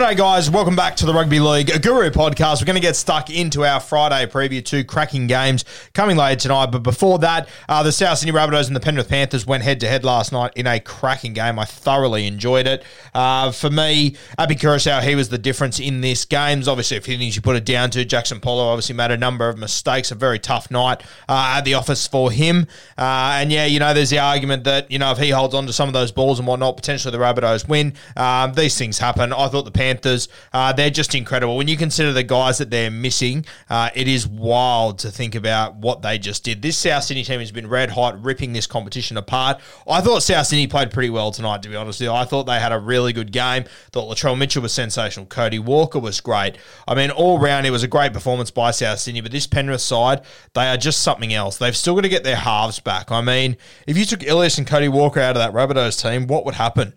G'day, guys. Welcome back to the Rugby League Guru podcast. We're going to get stuck into our Friday preview to cracking games coming later tonight. But before that, uh, the South Sydney Rabbitohs and the Penrith Panthers went head to head last night in a cracking game. I thoroughly enjoyed it. Uh, for me, Abby Curacao, he was the difference in this game. Obviously, a few things you put it down to. Jaxson Paulo obviously made a number of mistakes. A very tough night uh, at the office for him. Uh, and yeah, you know, there's the argument that, you know, if he holds on to some of those balls and whatnot, potentially the Rabbitohs win. Um, these things happen. I thought the Panthers, uh, they're just incredible. When you consider the guys that they're missing, uh, it is wild to think about what they just did. This South Sydney team has been red hot, ripping this competition apart. I thought South Sydney played pretty well tonight, to be honest with you. I thought they had a really good game. Thought Latrell Mitchell was sensational. Cody Walker was great. I mean, all round, it was a great performance by South Sydney, but this Penrith side, they are just something else. They've still got to get their halves back. I mean, if you took Ilias and Cody Walker out of that Rabbitohs team, what would happen?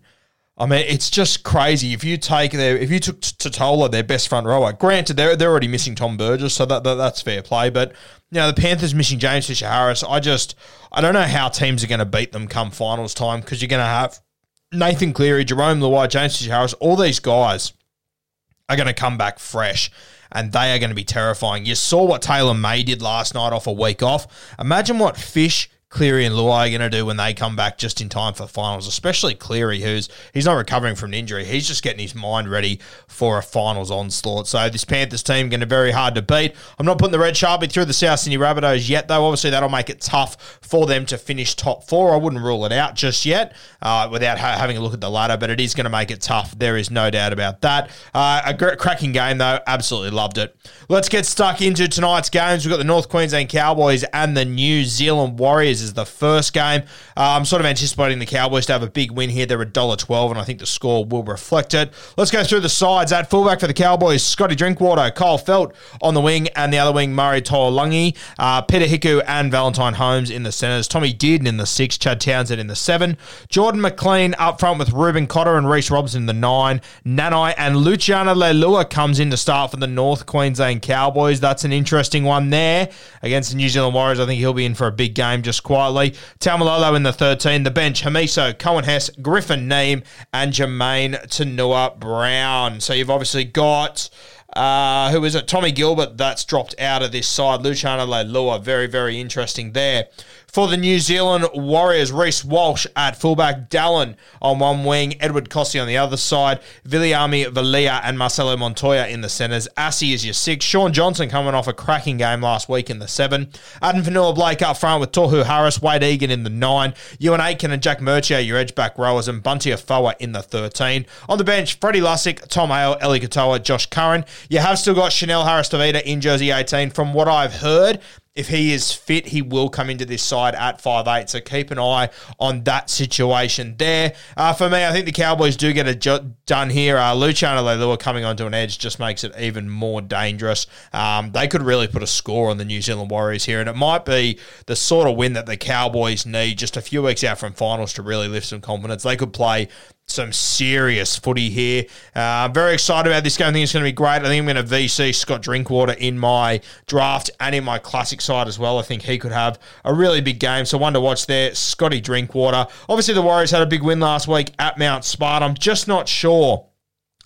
I mean, it's just crazy. If you take their, if you took Tatola, their best front rower, granted they're they're already missing Tom Burgess, so that, that that's fair play. But you know, the Panthers missing James Fisher Harris. I just I don't know how teams are going to beat them come finals time because you're going to have Nathan Cleary, Jarome Luai, James Fisher Harris, all these guys are going to come back fresh. And they are going to be terrifying. You saw what Taylan May did last night off a week off. Imagine what Fish Cleary and Luai are going to do when they come back just in time for finals, especially Cleary, who's he's not recovering from an injury. He's just getting his mind ready for a finals onslaught. So this Panthers team going to be very hard to beat. I'm not putting the red sharpie through the South Sydney Rabbitohs yet, though. Obviously, that'll make it tough for them to finish top four. I wouldn't rule it out just yet uh, without ha- having a look at the ladder, but it is going to make it tough. There is no doubt about that. Uh, a great, cracking game, though. Absolutely loved it. Let's get stuck into tonight's games. We've got the North Queensland Cowboys and the New Zealand Warriors as the first game. Uh, I'm sort of anticipating the Cowboys to have a big win here. They're $1.12, and I think the score will reflect it. Let's go through the sides. At fullback for the Cowboys, Scotty Drinkwater, Kyle Felt on the wing, and the other wing, Murray Taulagi, uh, Peter Hiku, and Valentine Holmes in the centres. Tommy Dearden in the six, Chad Townsend in the seven. Jordan McLean up front with Reuben Cotter and Reece Robson in the nine. Nanai and Luciano Leilua comes in to start for the North Queensland Cowboys. That's an interesting one there against the New Zealand Warriors. I think he'll be in for a big game just quietly. Taumalolo in the 13. The bench, Hamiso, Coen Hess, Griffin Neame, and Jamayne Taunoa Brown. So you've obviously got. Uh, who is it? Tommy Gilbert, that's dropped out of this side. Luciano Leilua, very, very interesting there. For the New Zealand Warriors, Reese Walsh at fullback, Dallin on one wing, Edward Kosi on the other side, Viliami Vailea and Marcelo Montoya in the centres. Assy is your six. Shaun Johnson coming off a cracking game last week in the seven. Addin Fonua Blake up front with Tohu Harris, Wade Egan in the nine. Ewan Aiken and Jack Mercier, your edge back rowers, and Bunty Afoa in the 13. On the bench, Freddie Lussick, Tom Hale, Eli Katoa, Josh Curran. You have still got Chanel Harris Tavita in jersey 18. From what I've heard, if he is fit, he will come into this side at five eight. So keep an eye on that situation there. Uh, for me, I think the Cowboys do get it ju- done here. Uh, Luciano Leilua coming onto an edge just makes it even more dangerous. Um, they could really put a score on the New Zealand Warriors here, and it might be the sort of win that the Cowboys need just a few weeks out from finals to really lift some confidence. They could play some serious footy here. Uh, I'm very excited about this game. I think it's going to be great. I think I'm going to VC Scott Drinkwater in my draft and in my classic side as well. I think he could have a really big game. So one to watch there, Scotty Drinkwater. Obviously, the Warriors had a big win last week at Mount Smart. I'm just not sure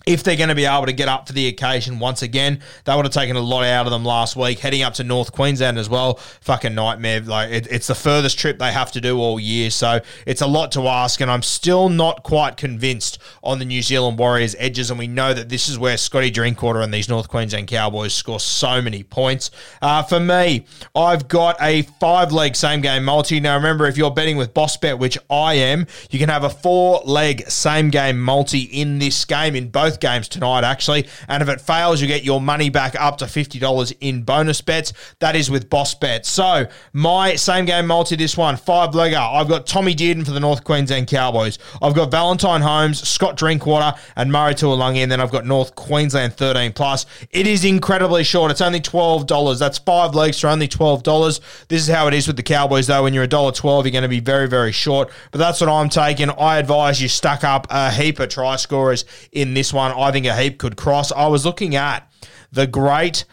if they're going to be able to get up for the occasion once again. They would have taken a lot out of them last week, heading up to North Queensland as well. Fucking nightmare. Like it, it's the furthest trip they have to do all year, so it's a lot to ask. And I'm still not quite convinced on the New Zealand Warriors edges. And we know that this is where Scotty Drinkwater and these North Queensland Cowboys score so many points. Uh, for me, I've got a five leg same game multi. Now remember, if you're betting with Boss Bet, which I am, you can have a four leg same game multi in this game in both both games tonight, actually. And if it fails, you get your money back up to $50 in bonus bets. That is with Boss Bet. So, my same game multi this one, five legger. I've got Tommy Dearden for the North Queensland Cowboys. I've got Valentine Holmes, Scott Drinkwater, and Murray Taulagi. And then I've got North Queensland 13 plus. It is incredibly short. It's only $12. That's five legs for only $12. This is how it is with the Cowboys, though. When you're $1.12, you're going to be very, very short. But that's what I'm taking. I advise you stuck up a heap of try scorers in this one one I think a heap could cross. I was looking at the great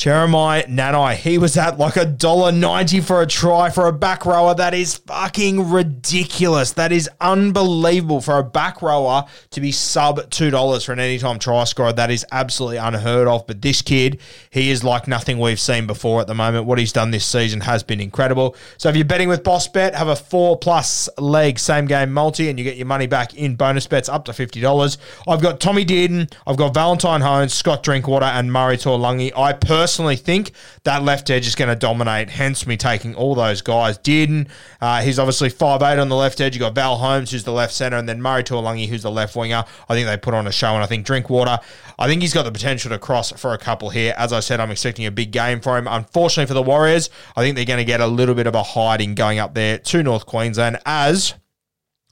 Jeremiah Nanai, he was at like a dollar ninety for a try for a back rower. That is fucking ridiculous. That is unbelievable for a back rower to be sub two dollars for an anytime try scorer. That is absolutely unheard of. But this kid, he is like nothing we've seen before at the moment. What he's done this season has been incredible. So if you're betting with Boss Bet, have a four plus leg same game multi, and you get your money back in bonus bets up to fifty dollars. I've got Tommy Dearden, I've got Valentine Holmes, Scott Drinkwater, and Murray Taulagi. I personally personally think that left edge is going to dominate, hence me taking all those guys. Dearden, uh, he's obviously five eight on the left edge. You've got Val Holmes, who's the left centre, and then Murray Taulagi, who's the left winger. I think they put on a show, and I think Drinkwater, I think he's got the potential to cross for a couple here. As I said, I'm expecting a big game for him. Unfortunately for the Warriors, I think they're going to get a little bit of a hiding going up there to North Queensland as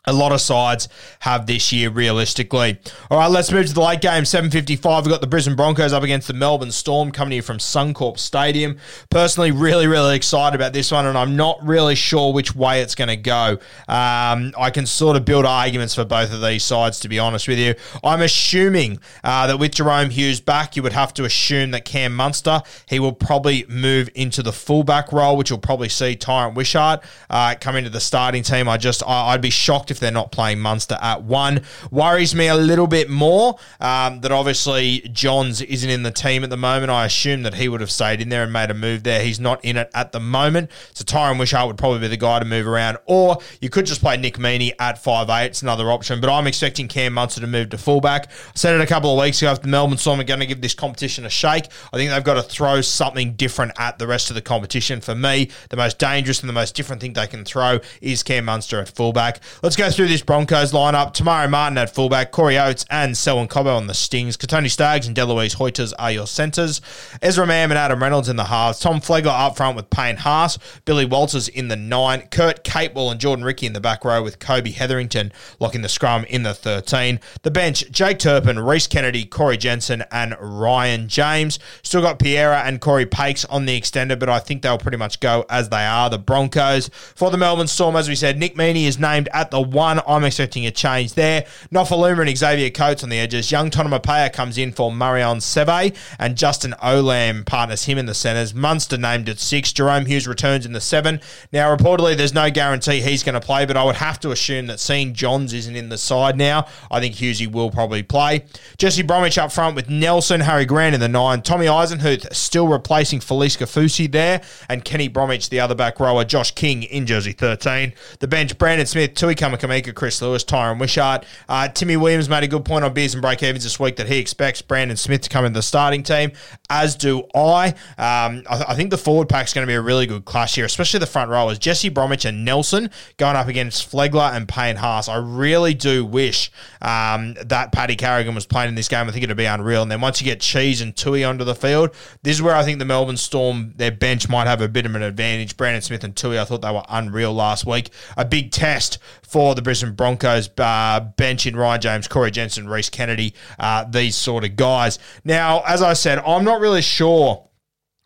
a lot of sides have this year realistically. All right, let's move to the late game. 7.55, we've got the Brisbane Broncos up against the Melbourne Storm coming here from Suncorp Stadium. Personally, really, really excited about this one, and I'm not really sure which way it's going to go. Um, I can sort of build arguments for both of these sides, to be honest with you. I'm assuming uh, that with Jahrome Hughes back, you would have to assume that Cam Munster, he will probably move into the fullback role, which you'll probably see Tyran Wishart uh, come into the starting team. I just, I, I'd be shocked if if they're not playing Munster at one. Worries me a little bit more um, that obviously Johns isn't in the team at the moment. I assume that he would have stayed in there and made a move there. He's not in it at the moment. So Tyran Wishart would probably be the guy to move around. Or you could just play Nick Meaney at five eight. It's another option. But I'm expecting Cam Munster to move to fullback. I said it a couple of weeks ago the Melbourne Storm are going to give this competition a shake, I think they've got to throw something different at the rest of the competition. For me, the most dangerous and the most different thing they can throw is Cam Munster at fullback. Let's go through this Broncos lineup. Te Maire Martin at fullback, Corey Oates and Selwyn Cobbo on the Stings. Kotoni Staggs and Delouise Hoechters are your centres. Ezra Mam and Adam Reynolds in the halves. Tom Flegler up front with Payne Haas. Billy Walters in the nine. Kurt Capewell and Jordan Riki in the back row with Kobe Hetherington locking the scrum in the 13. The bench, Jake Turpin, Reese Kennedy, Corey Jensen and Ryan James. Still got Piera and Corey Paix on the extender, but I think they'll pretty much go as they are. The Broncos. For the Melbourne Storm, as we said, Nick Meaney is named at the one. I'm expecting a change there. Nofoaluma and Xavier Coates on the edges. Young Tonumaipea comes in for Marion Seve, and Justin Olam partners him in the centres. Munster named at six. Jahrome Hughes returns in the seven. Now, reportedly, there's no guarantee he's going to play, but I would have to assume that seeing Johns isn't in the side now, I think Hughesy will probably play. Jesse Bromwich up front with Nelson, Harry Grant in the nine. Tommy Eisenhuth still replacing Felise Kaufusi there, and Kenny Bromwich, the other back rower. Josh King in jersey 13. The bench, Brandon Smith, Tui Kamikamica, Chris Lewis, Tyran Wishart. Uh, Timmy Williams made a good point on Beers and Break Evans this week that he expects Brandon Smith to come into the starting team. as do I. Um, I, I, think the forward pack is going to be a really good clash here, especially the front rowers. Jesse Bromwich and Nelson going up against Flegler and Payne Haas. I really do wish um, that Paddy Carrigan was playing in this game. I think it'd be unreal. And then once you get Cheese and Tui onto the field, this is where I think the Melbourne Storm, their bench might have a bit of an advantage. Brandon Smith and Tui, I thought they were unreal last week. A big test for the Brisbane Broncos uh, bench in Ryan James, Corey Jensen, Reese Kennedy, uh, these sort of guys. Now, as I said, I'm not really sure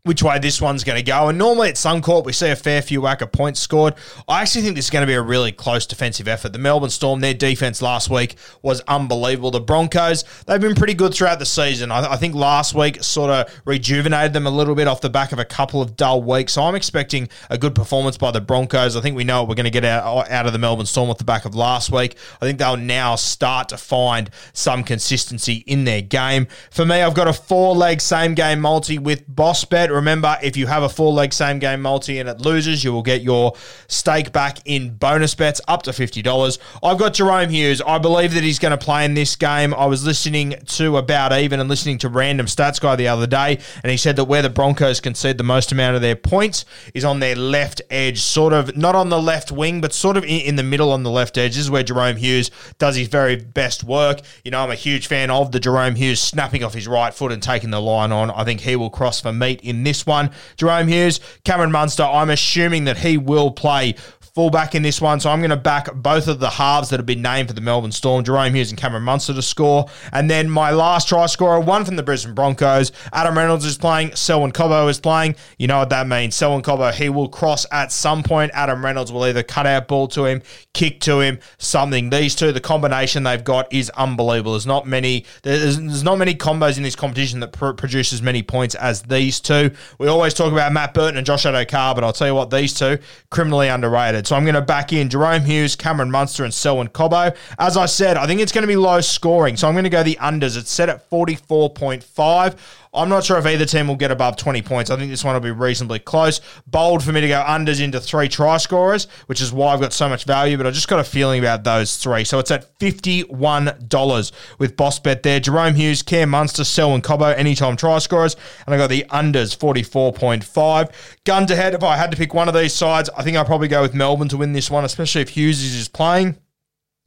which way this one's going to go. And normally at Suncorp, we see a fair few whack of points scored. I actually think this is going to be a really close defensive effort. The Melbourne Storm, their defense last week was unbelievable. The Broncos, they've been pretty good throughout the season. I, I think last week sort of rejuvenated them a little bit off the back of a couple of dull weeks. So I'm expecting a good performance by the Broncos. I think we know what we're going to get out, out of the Melbourne Storm off the back of last week. I think they'll now start to find some consistency in their game. For me, I've got a four leg same game multi with Boss Bet. Remember, if you have a four leg same game multi and it loses, you will get your stake back in bonus bets up to $50. I've got Jahrome Hughes. I believe that he's going to play in this game. I was listening to About Even and listening to Random Stats Guy the other day, and he said that where the Broncos concede the most amount of their points is on their left edge, sort of not on the left wing, but sort of in, the middle on the left edge. This is where Jahrome Hughes does his very best work. You know, I'm a huge fan of the Jahrome Hughes snapping off his right foot and taking the line on. I think he will cross for meat in this one. Jahrome Hughes, Cameron Munster, I'm assuming that he will play fullback in this one. So I'm going to back both of the halves that have been named for the Melbourne Storm, Jahrome Hughes and Cameron Munster to score. And then my last try scorer, one from the Brisbane Broncos. Adam Reynolds is playing. Selwyn Cobbo is playing. You know what that means. Selwyn Cobbo, he will cross at some point. Adam Reynolds will either cut out ball to him, kick to him, something. These two, the combination they've got is unbelievable. There's not many. There's, there's not many combos in this competition that pr- produce as many points as these two. We always talk about Matt Burton and Josh Addo-Carr, but I'll tell you what, these two criminally underrated. So I'm going to back in Jahrome Hughes, Cameron Munster, and Selwyn Cobbo. As I said, I think it's going to be low scoring. So I'm going to go the unders. It's set at 44.5. I'm not sure if either team will get above 20 points. I think this one will be reasonably close. Bold for me to go unders into three try scorers, which is why I've got so much value, but I just got a feeling about those three. So it's at $51 with Boss Bet there. Jahrome Hughes, Cam Munster, Selwyn Cobbo, anytime try scorers. And I got the unders 44.5. Gun to head, if I had to pick one of these sides, I think I'll probably go with Melbourne to win this one, especially if Hughes is playing.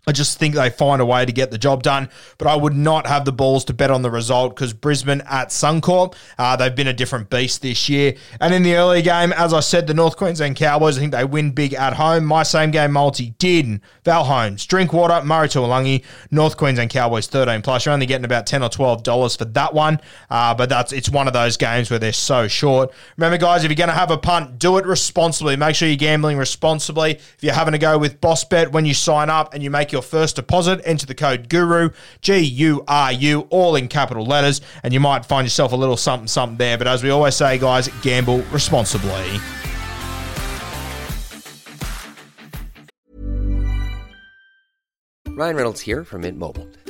I just think they find a way to get the job done, but I would not have the balls to bet on the result because Brisbane at Suncorp, uh, they've been a different beast this year. And in the early game, as I said, the North Queensland Cowboys, I think they win big at home. My same game multi did. Val Holmes, Drinkwater, Murray Taulagi, North Queensland Cowboys 13 plus. You're only getting about 10 or $12 for that one, uh, but that's it's one of those games where they're so short. Remember, guys, if you're going to have a punt, do it responsibly. Make sure you're gambling responsibly. If you're having to go with Boss Bet when you sign up and you make your first deposit, enter the code GURU, G U R U, all in capital letters, and you might find yourself a little something, something there. But as we always say, guys, gamble responsibly. Ryan Reynolds here from Mint Mobile.